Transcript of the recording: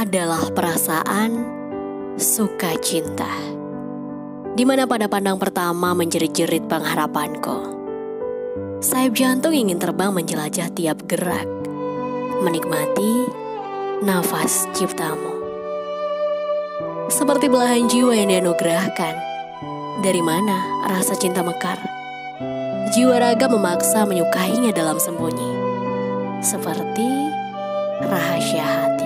adalah perasaan sukacita. Di mana pada pandang pertama menjerit-jerit pengharapanku. Sayap jantung ingin terbang menjelajah tiap gerak, menikmati nafas ciptamu. Seperti belahan jiwa yang dianugerahkan, dari mana rasa cinta mekar? Jiwa raga memaksa menyukainya dalam sembunyi, seperti rahasia hati.